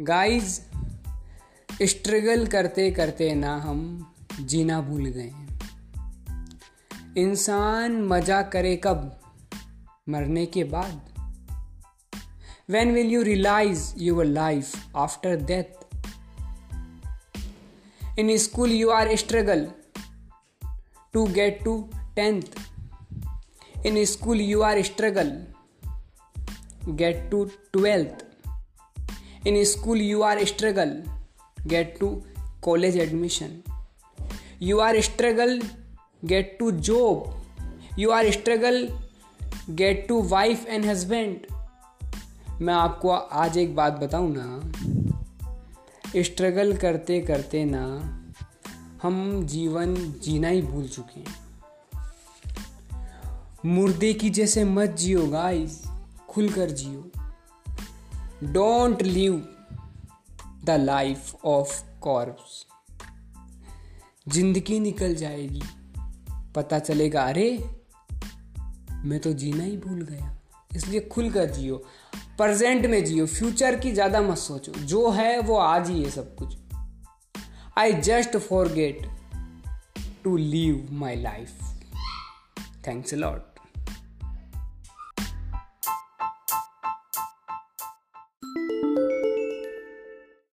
Guys struggle करते करते ना हम जीना भूल गए इंसान मज़ा करे कब? मरने के बाद। When will you realize your life after death in school you are struggle to get to tenth in school you are struggle get to twelfth in school you are struggle get to college admission you are struggle get to job you are struggle get to wife and husband मैं आपको आज एक बात बताऊँ ना। Struggle करते करते ना, हम जीवन जीना ही भूल चुके हैं। मुर्दे की जैसे मत जियो गाइस खुलकर जियो जियो। Don't live the life of corpse ज़िंदगी निकल जाएगी। पता चलेगा, अरे, मैं तो जीना ही भूल गया। इसलिए खुल कर जियो। प्रेजेंट में जियो। फ्यूचर की ज़्यादा मत सोचो। जो है, वो आज ही है सब कुछ। I just forget to live my life thanks lot